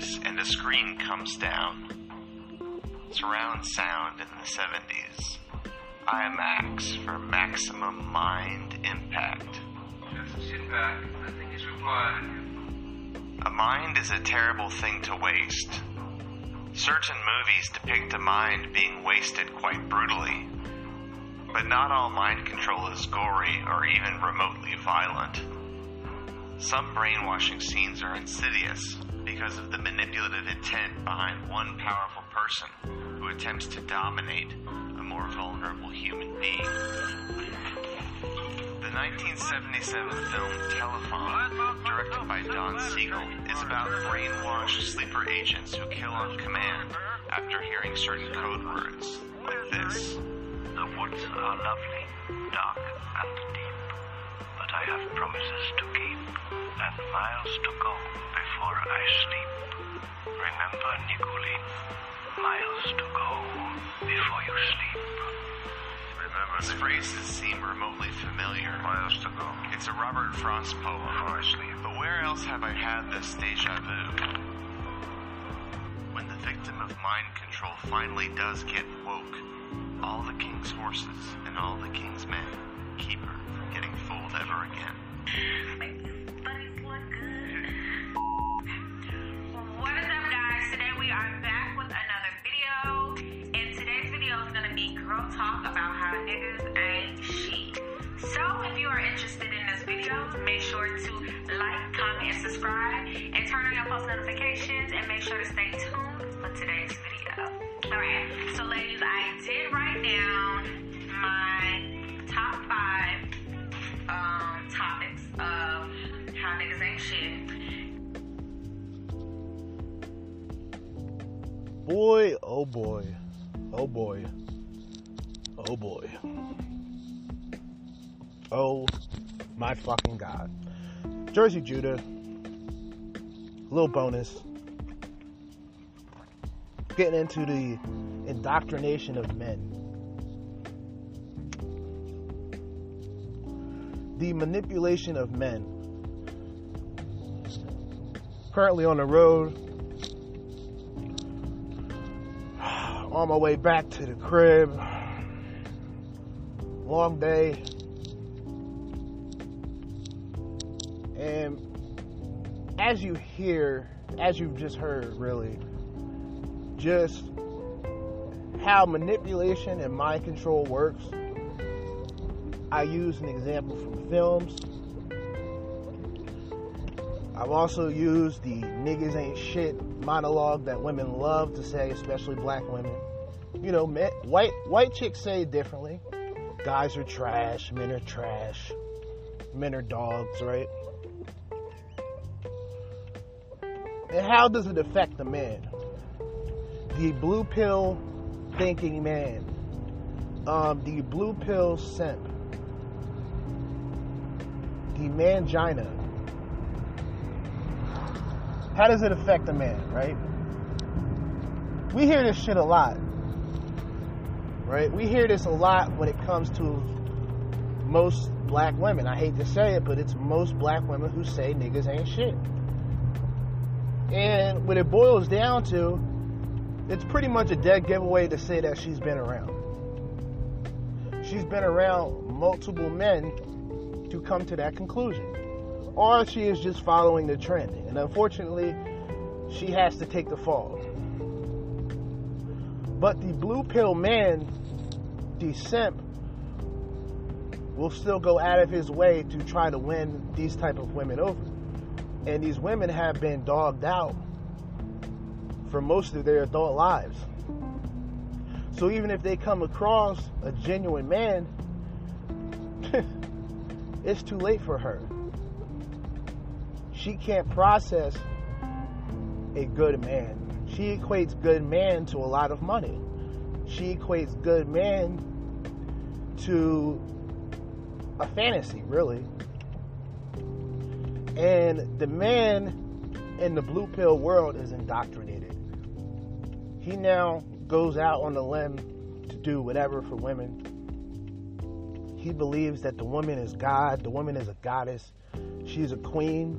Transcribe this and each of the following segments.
changes and a screen comes down. Surround sound in the 70s. IMAX for maximum mind impact. Just sit back. Nothing is required. A mind is a terrible thing to waste. Certain movies depict a mind being wasted quite brutally. But not all mind control is gory or even remotely violent. Some brainwashing scenes are insidious because of the manipulative intent behind one powerful person who attempts to dominate a more vulnerable human being. The 1977 film Telefon, directed by Don Siegel, is about brainwashed sleeper agents who kill on command after hearing certain code words, like this. The woods are lovely, dark, and deep, but I have promises to keep and miles to go before I sleep. Remember, Nicolene, miles to go before you sleep. Remember, the phrases seem remotely familiar. Miles to go. It's a Robert Frost poem. Before I sleep. But where else have I had this deja vu? When the victim of mind control finally does get woke, all the king's horses and all the king's men keep her from getting fooled ever again. What is up, guys? Today we are back with another video, and today's video is gonna be girl talk about how niggas ain't shit. So, if you are interested in this video, make sure to like, comment, and subscribe, and turn on your post notifications, and make sure to stay tuned for today's video. Alright, so Boy, oh boy, oh boy, oh boy. Oh my fucking god. Jerzee Judah, little bonus. Getting into the indoctrination of men. The manipulation of men. Currently on the road, on my way back to the crib. Long day. And as you hear, as you've just heard, really, just how manipulation and mind control works. I used an example from films. I've also used the niggas ain't shit monologue that women love to say, especially black women. You know, men, white white chicks say it differently. Guys are trash, men are trash, men are dogs, right? And how does it affect the man? The blue pill thinking man, um, the blue pill simp, the mangina. How does it affect a man, right? We hear this shit a lot, right? We hear this a lot when it comes to most black women. I hate to say it, but it's most black women who say niggas ain't shit. And what it boils down to, it's pretty much a dead giveaway to say that she's been around. She's been around multiple men to come to that conclusion. Or she is just following the trend. And unfortunately, she has to take the fall. But the blue pill man, the simp, will still go out of his way to try to win these type of women over. And these women have been dogged out for most of their adult lives. So even if they come across a genuine man, it's too late for her. She can't process a good man. She equates good man to a lot of money. She equates good man to a fantasy, really. And the man in the blue pill world is indoctrinated. He now goes out on the limb to do whatever for women. He believes that the woman is God, the woman is a goddess, she's a queen,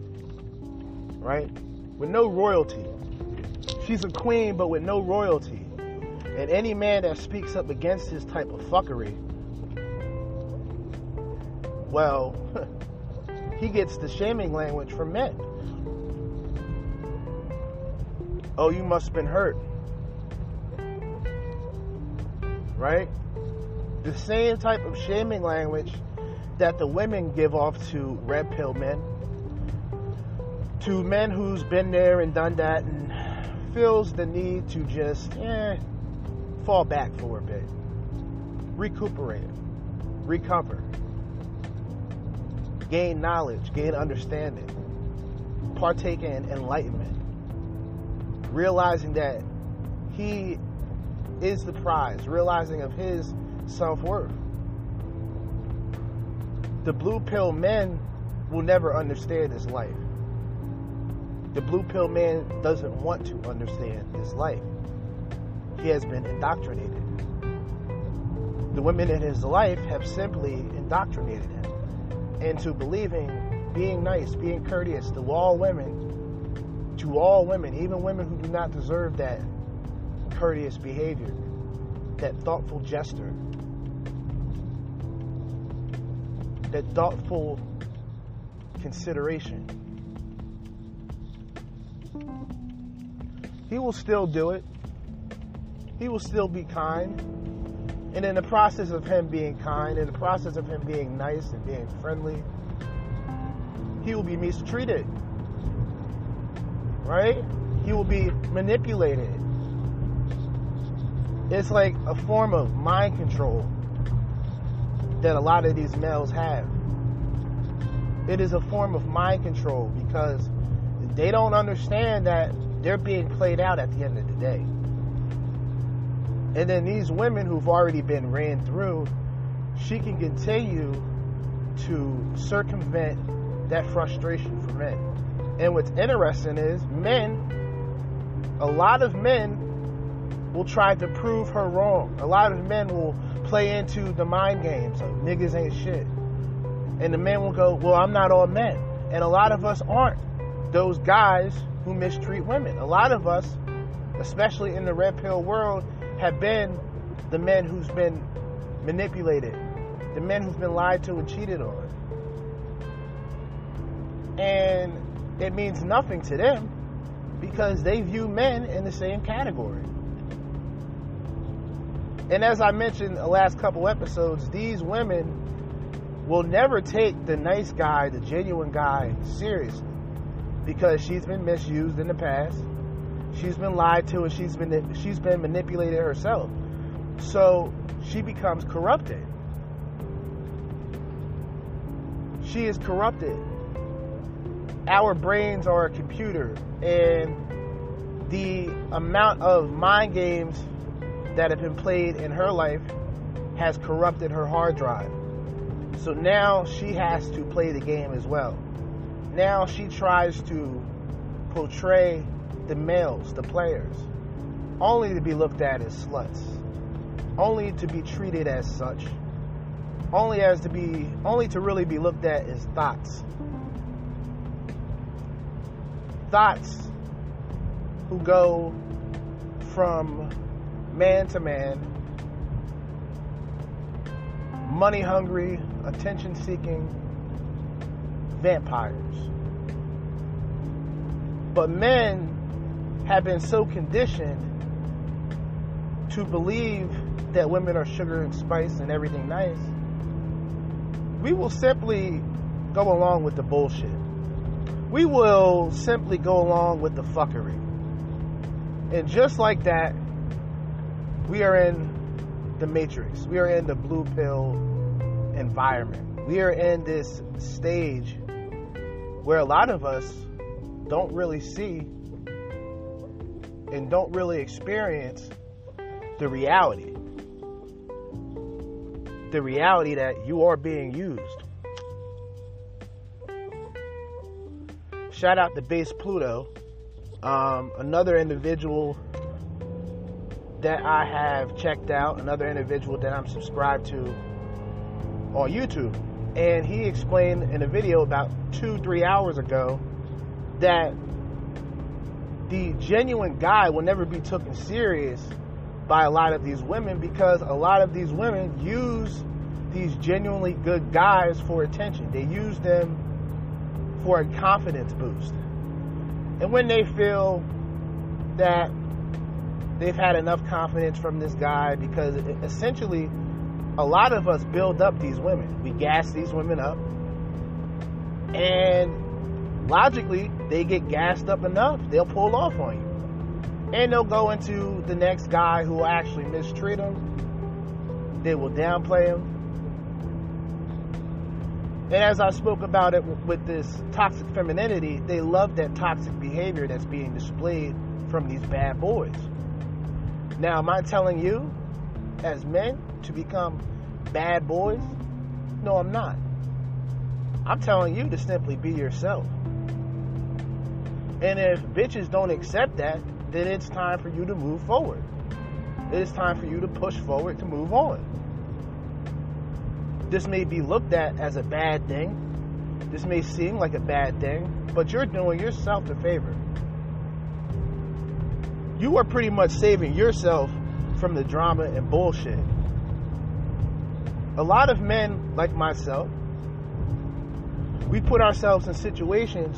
right? With no royalty. She's a queen, but with no royalty. And any man that speaks up against this type of fuckery, well, he gets the shaming language from men. Oh, you must have been hurt. Right? The same type of shaming language that the women give off to red pill men, to men who's been there and done that and feels the need to just eh, fall back for a bit, recuperate, recover, gain knowledge, gain understanding, partake in enlightenment, realizing that he is the prize, realizing of his self worth. The blue pill men will never understand his life. The blue pill man doesn't want to understand his life. He has been indoctrinated. The women in his life have simply indoctrinated him into believing being nice, being courteous to all women, to all women, even women who do not deserve that courteous behavior, that thoughtful gesture, that thoughtful consideration. He will still do it. He will still be kind. And in the process of him being kind, in the process of him being nice and being friendly, he will be mistreated. Right? He will be manipulated. It's like a form of mind control that a lot of these males have. It is a form of mind control because they don't understand that they're being played out at the end of the day. And then these women who've already been ran through, she can continue to circumvent that frustration for men. And what's interesting is men, a lot of men will try to prove her wrong. A lot of men will play into the mind games of niggas ain't shit. And the men will go, Well, I'm not all men. And a lot of us aren't those guys who mistreat women. A lot of us, especially in the red pill world, have been the men who's been manipulated, the men who've been lied to and cheated on. And it means nothing to them because they view men in the same category. And as I mentioned the last couple episodes, these women will never take the nice guy, the genuine guy, seriously because she's been misused in the past. She's been lied to and she's been she's been manipulated herself. So she becomes corrupted. She is corrupted. Our brains are a computer and the amount of mind games that have been played in her life has corrupted her hard drive. So now she has to play the game as well. Now she tries to portray the males, the players, only to be looked at as sluts, only to be treated as such, only as to be, only to really be looked at as thoughts. Thoughts who go from man to man, money hungry, attention seeking vampires. But men have been so conditioned to believe that women are sugar and spice and everything nice. We will simply go along with the bullshit. We will simply go along with the fuckery. And just like that, we are in the matrix. We are in the blue pill environment. We are in this stage where a lot of us don't really see and don't really experience the reality. The reality that you are being used. Shout out to Base Pluto, um, another individual that I have checked out, another individual that I'm subscribed to on YouTube. And he explained in a video about two, three hours ago that the genuine guy will never be taken serious by a lot of these women because a lot of these women use these genuinely good guys for attention. They use them for a confidence boost. And when they feel that they've had enough confidence from this guy, because essentially a lot of us build up these women, we gas these women up, and logically, they get gassed up enough, they'll pull off on you. And they'll go into the next guy who will actually mistreat them. They will downplay him. And as I spoke about it with this toxic femininity, they love that toxic behavior that's being displayed from these bad boys. Now, am I telling you, as men, to become bad boys? No, I'm not. I'm telling you to simply be yourself. And if bitches don't accept that, then it's time for you to move forward. It is time for you to push forward to move on. This may be looked at as a bad thing. This may seem like a bad thing, but you're doing yourself a favor. You are pretty much saving yourself from the drama and bullshit. A lot of men, like myself, we put ourselves in situations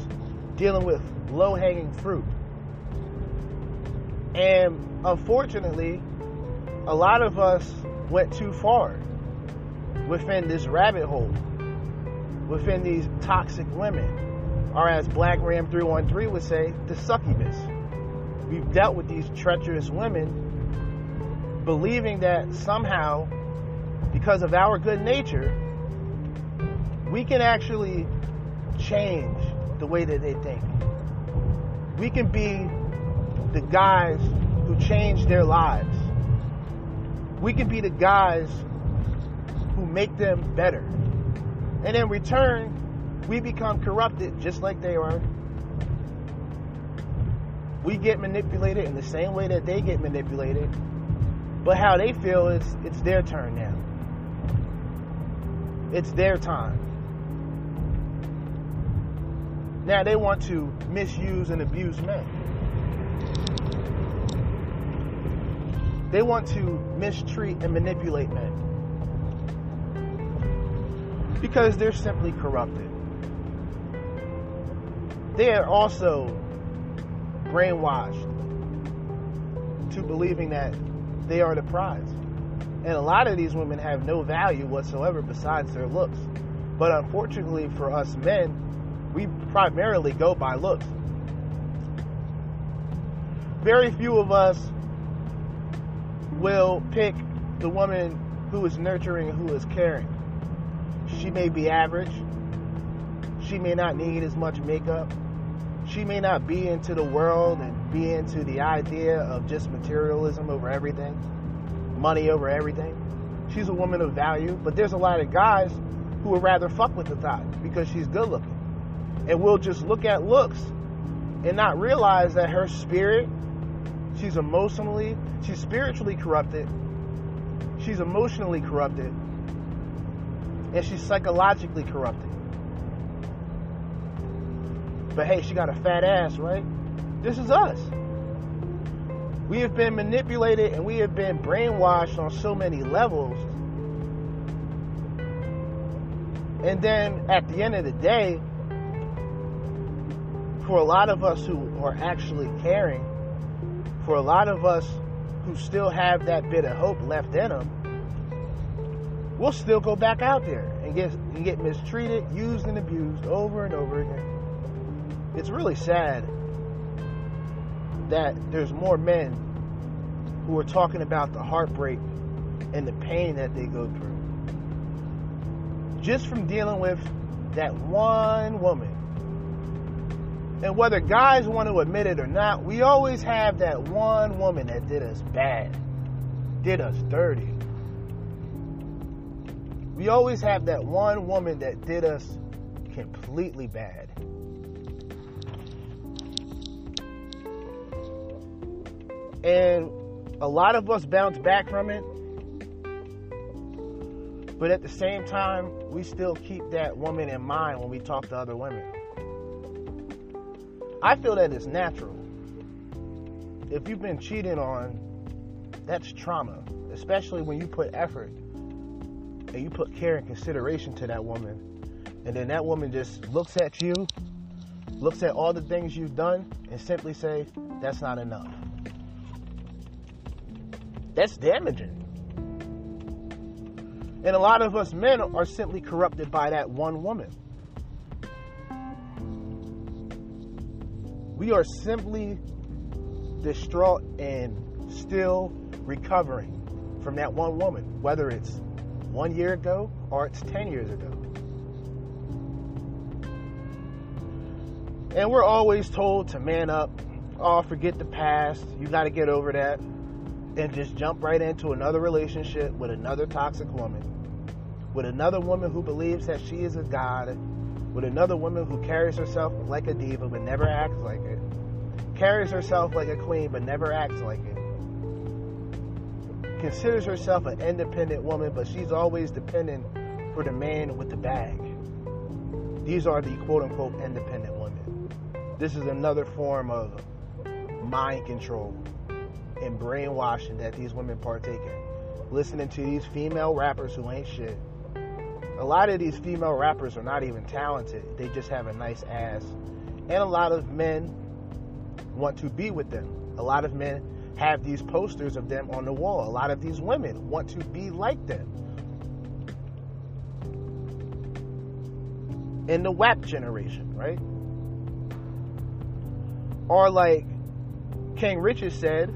dealing with low hanging fruit. And unfortunately, a lot of us went too far within this rabbit hole, within these toxic women, or as Black Ram 313 would say, the succubus. We've dealt with these treacherous women, believing that somehow, because of our good nature, we can actually change the way that they think. We can be the guys who change their lives. We can be the guys who make them better. And in return, we become corrupted just like they are. We get manipulated in the same way that they get manipulated. But how they feel is it's their turn now. It's their time. Now they want to misuse and abuse men. They want to mistreat and manipulate men because they're simply corrupted. They are also brainwashed to believing that they are the prize. And a lot of these women have no value whatsoever besides their looks. But unfortunately for us men, primarily go by looks. Very few of us will pick the woman who is nurturing and who is caring. She may be average. She may not need as much makeup. She may not be into the world and be into the idea of just materialism over everything, money over everything. She's a woman of value, but there's a lot of guys who would rather fuck with the thought because she's good looking. And we'll just look at looks and not realize that her spirit, she's emotionally, she's spiritually corrupted, she's emotionally corrupted, and she's psychologically corrupted. But hey, she got a fat ass, right? This is us. We have been manipulated and we have been brainwashed on so many levels. And then at the end of the day, for a lot of us who are actually caring, for a lot of us who still have that bit of hope left in them, we'll still go back out there and get and get mistreated, used and abused over and over again. It's really sad that there's more men who are talking about the heartbreak and the pain that they go through. Just from dealing with that one woman. And whether guys want to admit it or not, we always have that one woman that did us bad, did us dirty. We always have that one woman that did us completely bad. And a lot of us bounce back from it. But at the same time, we still keep that woman in mind when we talk to other women. I feel that it's natural. if you've been cheated on, that's trauma, especially when you put effort and you put care and consideration to that woman, and then that woman just looks at you, looks at all the things you've done, and simply say, "That's not enough." That's damaging. And a lot of us men are simply corrupted by that one woman. We are simply distraught and still recovering from that one woman, whether it's one year ago or it's 10 years ago. And we're always told to man up. Oh, forget the past. You got to get over that. And just jump right into another relationship with another toxic woman. With another woman who believes that she is a god. With another woman who carries herself like a diva but never acts like it. Carries herself like a queen but never acts like it. Considers herself an independent woman but she's always dependent for the man with the bag. These are the quote unquote independent women. This is another form of mind control and brainwashing that these women partake in. Listening to these female rappers who ain't shit. A lot of these female rappers are not even talented, they just have a nice ass. And a lot of men want to be with them. A lot of men have these posters of them on the wall. A lot of these women want to be like them. In the WAP generation, right? Or like King Richard said,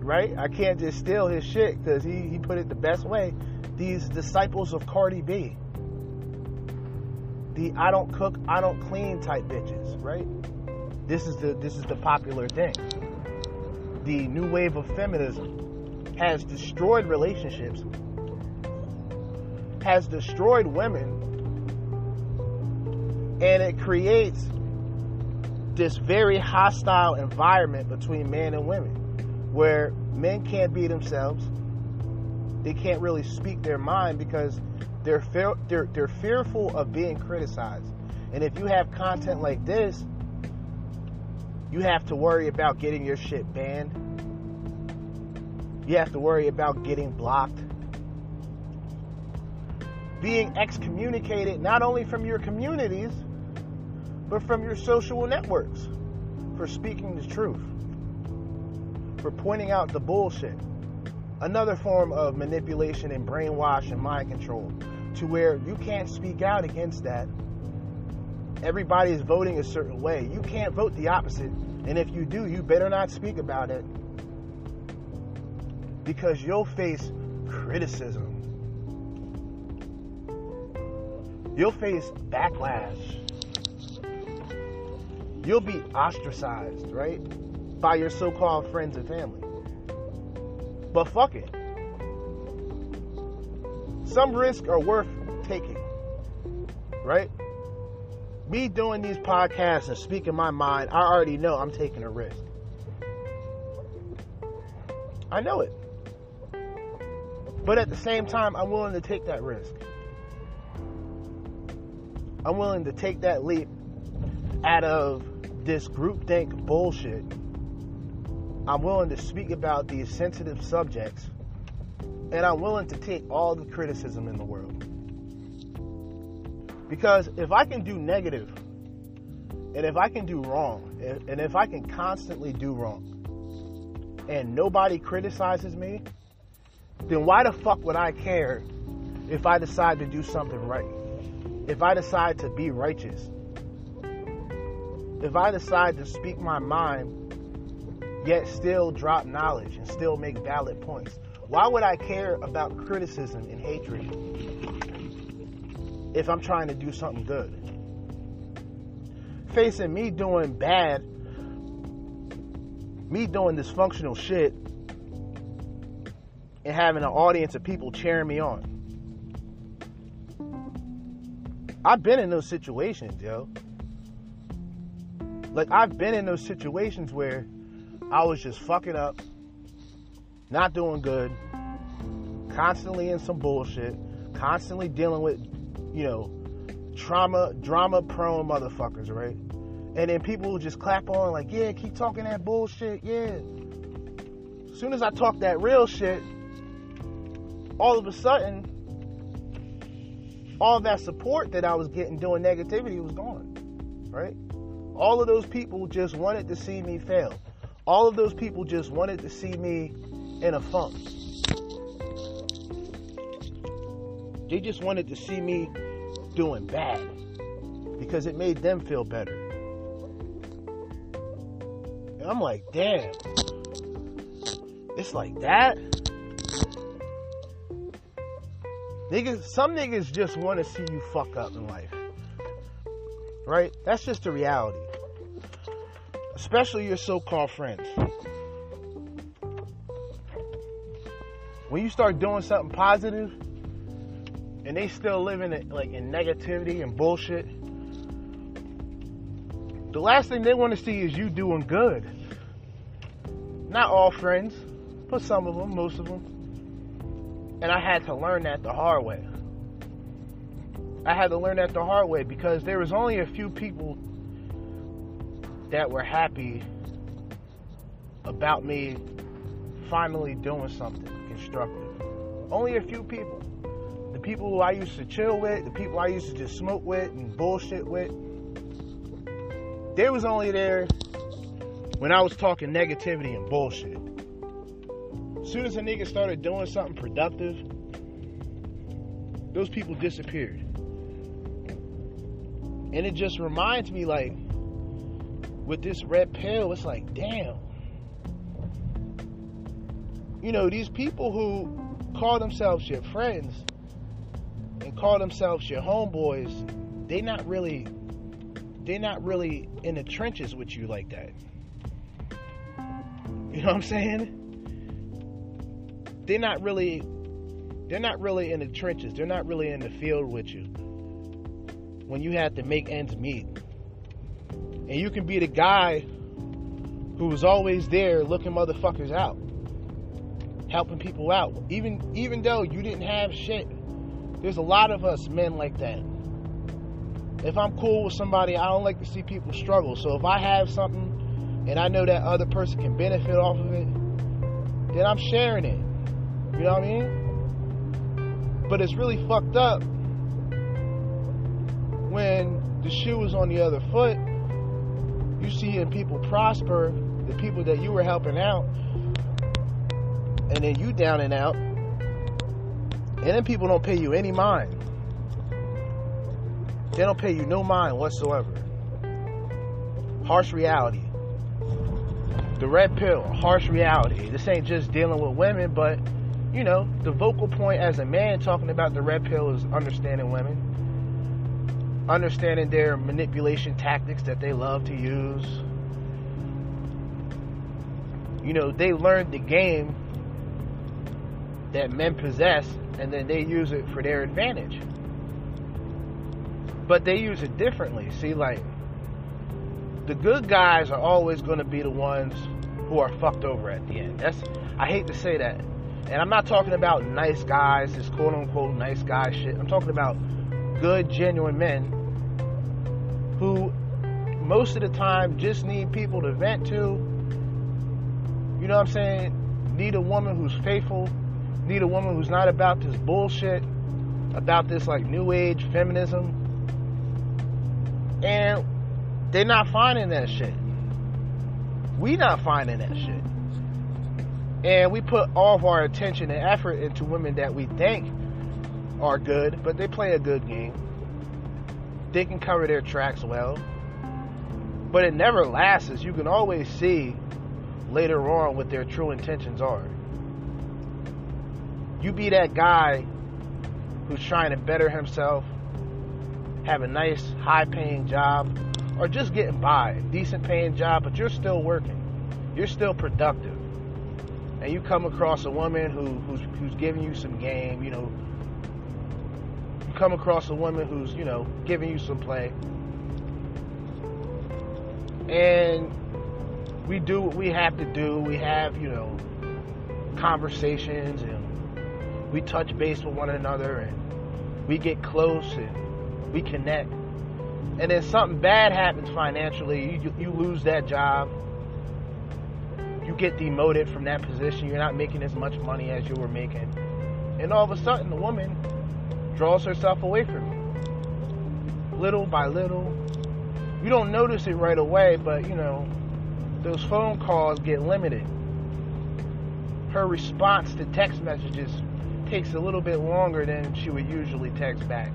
right? I can't just steal his shit because he, he put it the best way. These disciples of Cardi B. The I don't cook, I don't clean type bitches, right? This is the this is the popular thing. The new wave of feminism has destroyed relationships, has destroyed women, and it creates this very hostile environment between men and women where men can't be themselves. They can't really speak their mind because they're, fe- they're, they're fearful of being criticized. And if you have content like this, you have to worry about getting your shit banned. You have to worry about getting blocked. Being excommunicated not only from your communities, but from your social networks for speaking the truth, for pointing out the bullshit. Another form of manipulation and brainwash and mind control to where you can't speak out against that. Everybody is voting a certain way. You can't vote the opposite. And if you do, you better not speak about it because you'll face criticism. You'll face backlash. You'll be ostracized, right? By your so called friends and family. But fuck it. Some risks are worth taking, right? Me doing these podcasts and speaking my mind, I already know I'm taking a risk. I know it. But at the same time, I'm willing to take that risk. I'm willing to take that leap out of this groupthink bullshit. I'm willing to speak about these sensitive subjects, and I'm willing to take all the criticism in the world. Because if I can do negative, and if I can do wrong, and if I can constantly do wrong, and nobody criticizes me, then why the fuck would I care if I decide to do something right? If I decide to be righteous? If I decide to speak my mind, yet still drop knowledge and still make valid points? Why would I care about criticism and hatred if I'm trying to do something good? Facing me doing bad, me doing dysfunctional shit, and having an audience of people cheering me on. I've been in those situations, yo. Like, I've been in those situations where I was just fucking up, not doing good, constantly in some bullshit, constantly dealing with, you know, trauma, drama prone motherfuckers, right? And then people will just clap on, like, yeah, keep talking that bullshit, yeah. as soon as I talk that real shit, all of a sudden, all that support that I was getting doing negativity was gone. Right? All of those people just wanted to see me fail. All of those people just wanted to see me in a funk. They just wanted to see me doing bad because it made them feel better. And I'm like, damn. It's like that. Niggas, some niggas just want to see you fuck up in life. Right? That's just the reality. Especially your so called friends. When you start doing something positive and they still living in, like in negativity and bullshit, the last thing they want to see is you doing good. Not all friends, but some of them, most of them. And I had to learn that the hard way. I had to learn that the hard way because there was only a few people that were happy about me finally doing something constructive. Only a few people. The people who I used to chill with, the people I used to just smoke with and bullshit with, they was only there when I was talking negativity and bullshit. As soon as a nigga started doing something productive, those people disappeared. And it just reminds me like with this red pill, it's like, damn. You know, these people who call themselves your friends and call themselves your homeboys, they not really they're not really in the trenches with you like that. You know what I'm saying? They're not really they're not really in the trenches. They're not really in the field with you. When you have to make ends meet. And you can be the guy who was always there looking motherfuckers out. Helping people out. Even even though you didn't have shit. There's a lot of us men like that. If I'm cool with somebody, I don't like to see people struggle. So if I have something and I know that other person can benefit off of it, then I'm sharing it. You know what I mean? But it's really fucked up when the shoe is on the other foot. You see people prosper, the people that you were helping out, and then you down and out, and then people don't pay you any mind. They don't pay you no mind whatsoever. Harsh reality. The red pill, harsh reality. This ain't just dealing with women, but you know, the vocal point as a man talking about the red pill is understanding women, understanding their manipulation tactics that they love to use. You know, they learned the game that men possess and then they use it for their advantage. But they use it differently. See, like, the good guys are always going to be the ones who are fucked over at the end. That's I hate to say that. And I'm not talking about nice guys, this quote unquote nice guy shit. I'm talking about good, genuine men who most of the time just need people to vent to. You know what I'm saying? Need a woman who's faithful. Need a woman who's not about this bullshit, about this like new age feminism. And they're not finding that shit. We not finding that shit. And we put all of our attention and effort into women that we think are good, but they play a good game. They can cover their tracks well. But it never lasts, as you can always see later on what their true intentions are. You be that guy who's trying to better himself, have a nice, high paying job, or just getting by, decent paying job, but you're still working. You're still productive and you come across a woman who who's who's giving you some game, you know, you come across a woman who's you know giving you some play, and we do what we have to do. We have you know conversations and we touch base with one another and we get close and we connect. And then something bad happens financially, you, you lose that job you get demoted from that position. You're not making as much money as you were making. And all of a sudden, the woman draws herself away from you. Little by little. You don't notice it right away, but you know, those phone calls get limited. Her response to text messages takes a little bit longer than she would usually text back.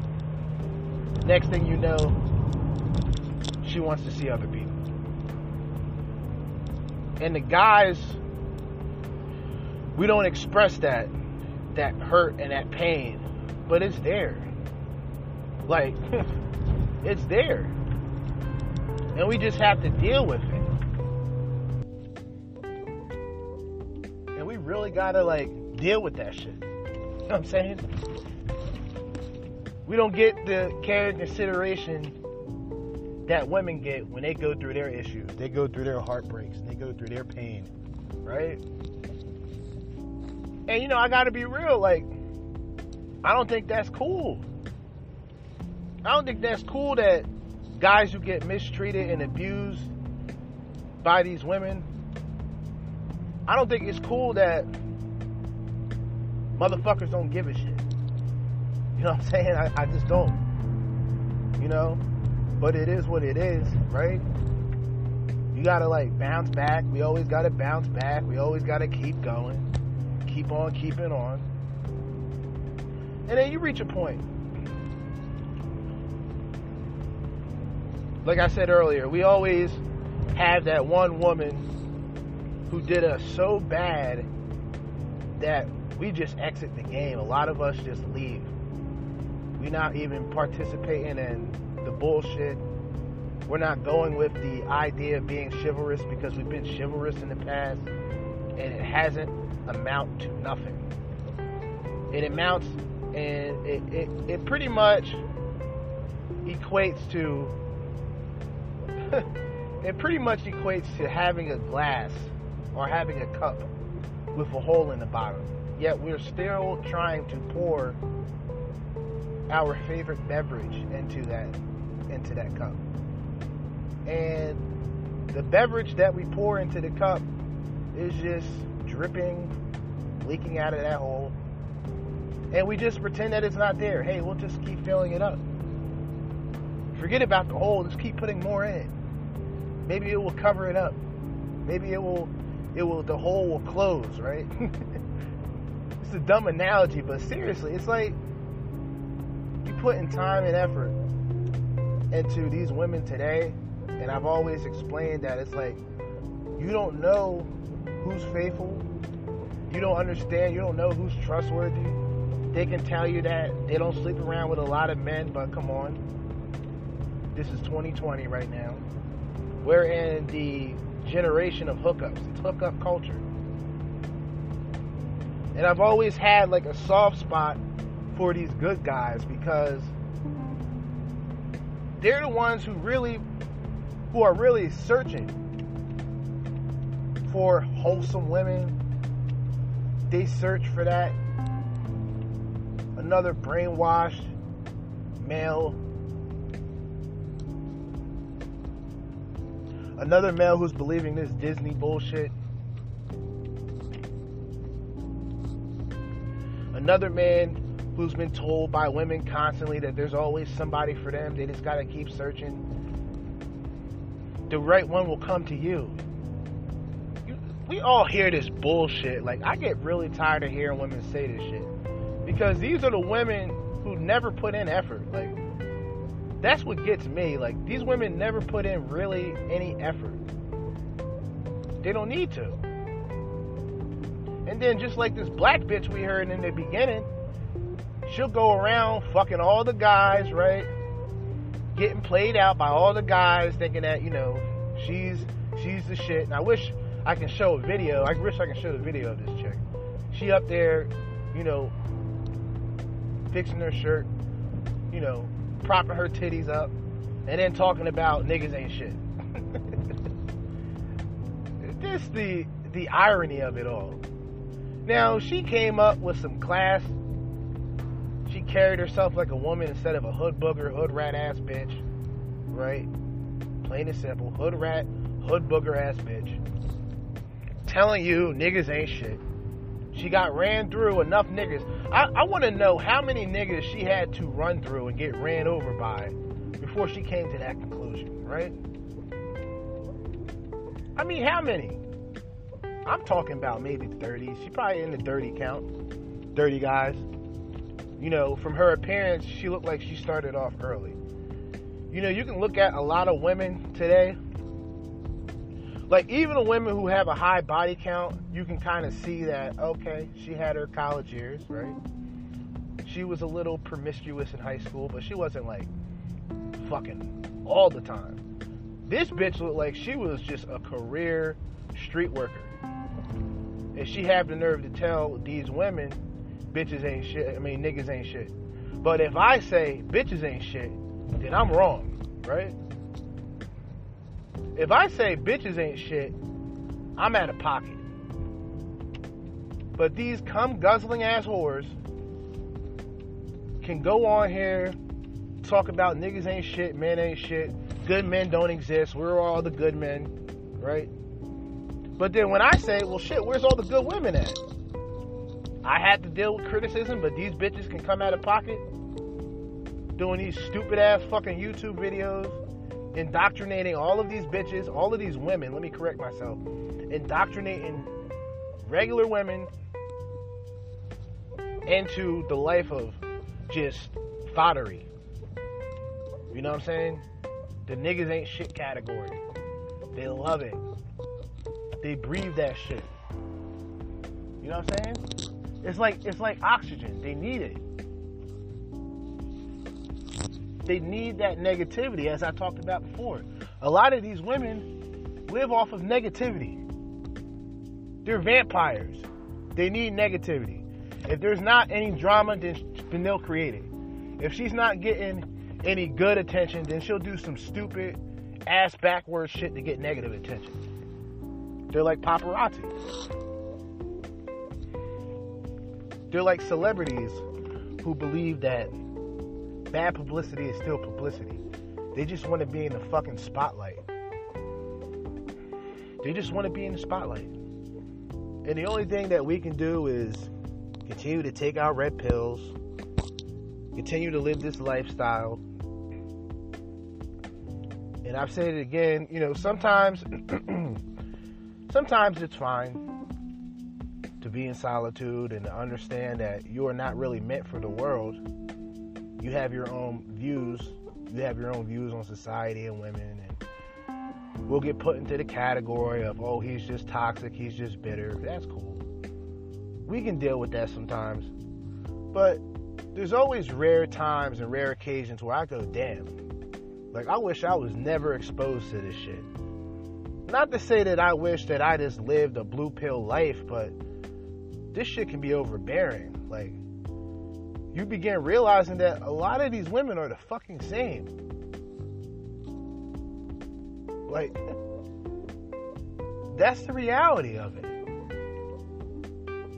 Next thing you know, she wants to see other people. And the guys, we don't express that that hurt and that pain, but it's there. Like it's there. And we just have to deal with it. And we really gotta like deal with that shit. Know what I'm saying? We don't get the care and consideration that women get when they go through their issues. They go through their heartbreaks they go through their pain. Right? And you know, I gotta be real, like, I don't think that's cool. I don't think that's cool that guys who get mistreated and abused by these women, I don't think it's cool that motherfuckers don't give a shit. You know what I'm saying? I, I just don't. You know? But it is what it is, right? You gotta like bounce back. We always gotta bounce back. We always gotta keep going. Keep on keeping on. And then you reach a point. Like I said earlier, we always have that one woman who did us so bad that we just exit the game. A lot of us just leave. We're not even participating in the bullshit. We're not going with the idea of being chivalrous because we've been chivalrous in the past and it hasn't amount to nothing. It amounts and it, it, it pretty much equates to it pretty much equates to having a glass or having a cup with a hole in the bottom. Yet we're still trying to pour our favorite beverage into that into that cup. And the beverage that we pour into the cup is just dripping, leaking out of that hole. And we just pretend that it's not there. Hey, we'll just keep filling it up. Forget about the hole, just keep putting more in. Maybe it will cover it up. Maybe it will it will the hole will close, right? it's a dumb analogy, but seriously, it's like you put in time and effort into these women today, and I've always explained that it's like you don't know who's faithful, you don't understand, you don't know who's trustworthy. They can tell you that they don't sleep around with a lot of men, but come on, this is 2020 right now. We're in the generation of hookups. It's hookup culture. And I've always had like a soft spot for these good guys because they're the ones who really who are really searching for wholesome women. They search for that. Another brainwashed male. Another male who's believing this Disney bullshit another man who's been told by women constantly that there's always somebody for them. They just gotta keep searching. The right one will come to you. you. We all hear this bullshit. Like I get really tired of hearing women say this shit because these are the women who never put in effort. Like that's what gets me. Like these women never put in really any effort. They don't need to. And then just like this black bitch we heard in the beginning, she'll go around fucking all the guys, right? Getting played out by all the guys, thinking that you know she's she's the shit. And I wish I can show a video. I wish I can show the video of this chick. She up there, you know, fixing her shirt, you know, propping her titties up, and then talking about niggas ain't shit. this the the irony of it all. Now she came up with some class she carried herself like a woman instead of a hood booger, hood rat ass bitch. Right? Plain and simple. Hood rat, hood booger ass bitch. telling you niggas ain't shit. She got ran through enough niggas. I, I want to know how many niggas she had to run through and get ran over by before she came to that conclusion, right? I mean, how many? I'm talking about maybe 30. She probably in the 30 count. 30 guys. You know, from her appearance, she looked like she started off early. You know, you can look at a lot of women today. Like even the women who have a high body count, you can kind of see that okay, she had her college years, right? She was a little promiscuous in high school, but she wasn't like fucking all the time. This bitch looked like she was just a career street worker. And she had the nerve to tell these women, bitches ain't shit. I mean, niggas ain't shit. But if I say bitches ain't shit, then I'm wrong, right? If I say bitches ain't shit, I'm out of pocket. But these cum guzzling ass whores can go on here, talk about niggas ain't shit, men ain't shit, good men don't exist, we're all the good men, right? But then when I say, well, shit, where's all the good women at? I had to deal with criticism, but these bitches can come out of pocket doing these stupid ass fucking YouTube videos, indoctrinating all of these bitches, all of these women, let me correct myself, indoctrinating regular women into the life of just foddery. You know what I'm saying? The niggas ain't shit category. They love it. They breathe that shit. You know what I'm saying? It's like it's like oxygen. They need it. They need that negativity, as I talked about before. A lot of these women live off of negativity. They're vampires. They need negativity. If there's not any drama, then, then they'll create it. If she's not getting any good attention, then she'll do some stupid ass backwards shit to get negative attention. They're like paparazzi. They're like celebrities who believe that bad publicity is still publicity. They just want to be in the fucking spotlight. They just want to be in the spotlight. And the only thing that we can do is continue to take our red pills, continue to live this lifestyle. And I've said it again, you know, sometimes sometimes it's fine to be in solitude and to understand that you are not really meant for the world. You have your own views. You have your own views on society and women and we'll get put into the category of oh he's just toxic, he's just bitter. That's cool. We can deal with that sometimes. But there's always rare times and rare occasions where I go, damn. Like I wish I was never exposed to this shit. Not to say that I wish that I just lived a blue pill life, but this shit can be overbearing. Like, you begin realizing that a lot of these women are the fucking same. Like, that's the reality of it.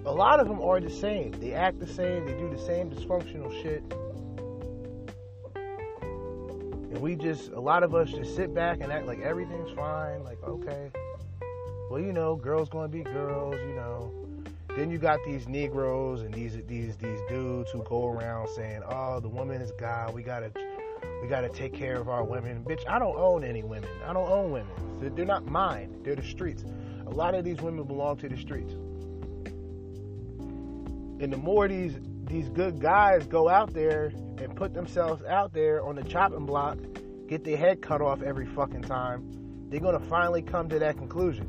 A lot of them are the same. They act the same, they do the same dysfunctional shit. We just, a lot of us just sit back and act like everything's fine. Like, okay, well, you know, girls gonna be girls, you know. Then you got these Negroes and these these these dudes who go around saying, "Oh, the woman is God. We gotta we gotta take care of our women." Bitch, I don't own any women. I don't own women. They're not mine. They're the streets. A lot of these women belong to the streets. And the more these these good guys go out there and put themselves out there on the chopping block, get their head cut off every fucking time, they're gonna finally come to that conclusion.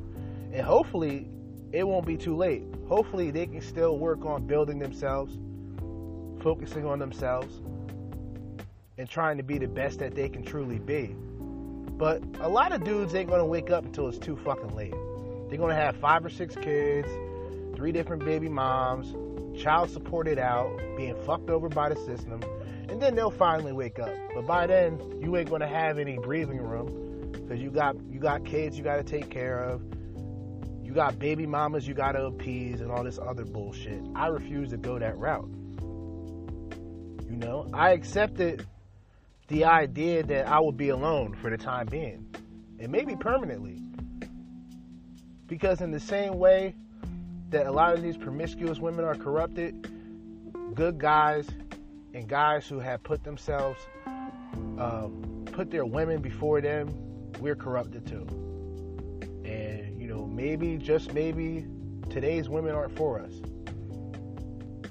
And hopefully, it won't be too late. Hopefully, they can still work on building themselves, focusing on themselves, and trying to be the best that they can truly be. But a lot of dudes ain't gonna wake up until it's too fucking late. They're gonna have five or six kids, three different baby moms, child supported out, being fucked over by the system, and then they'll finally wake up. But by then, you ain't gonna have any breathing room because you got you got kids you got to take care of. You got baby mamas you got to appease and all this other bullshit. I refuse to go that route. You know, I accepted the idea that I would be alone for the time being, and maybe permanently. Because in the same way that a lot of these promiscuous women are corrupted, good guys and guys who have put themselves, uh, put their women before them, we're corrupted too. And, you know, maybe, just maybe, today's women aren't for us.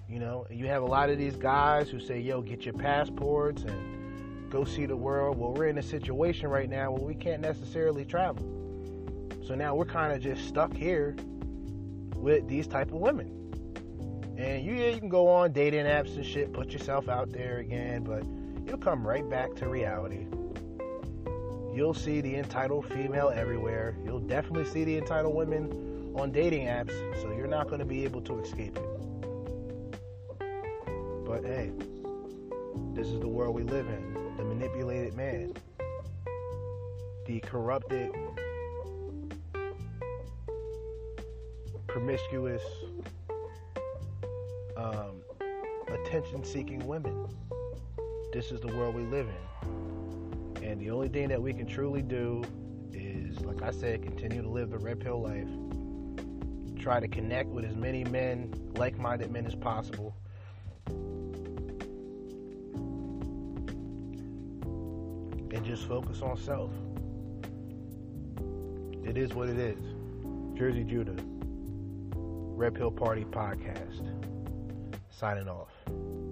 You know, you have a lot of these guys who say, yo, get your passports and go see the world. Well, we're in a situation right now where we can't necessarily travel. So now we're kind of just stuck here with these type of women. And you, yeah, you can go on dating apps and shit, put yourself out there again, but you'll come right back to reality. You'll see the entitled female everywhere. You'll definitely see the entitled women on dating apps, so you're not going to be able to escape it. But hey, this is the world we live in. The manipulated man, the corrupted, promiscuous, um, attention seeking women. This is the world we live in. And the only thing that we can truly do is, like I said, continue to live the red pill life. Try to connect with as many men, like minded men as possible. And just focus on self. It is what it is. Jerzee Judah, Red Pill Party Podcast. Signing off.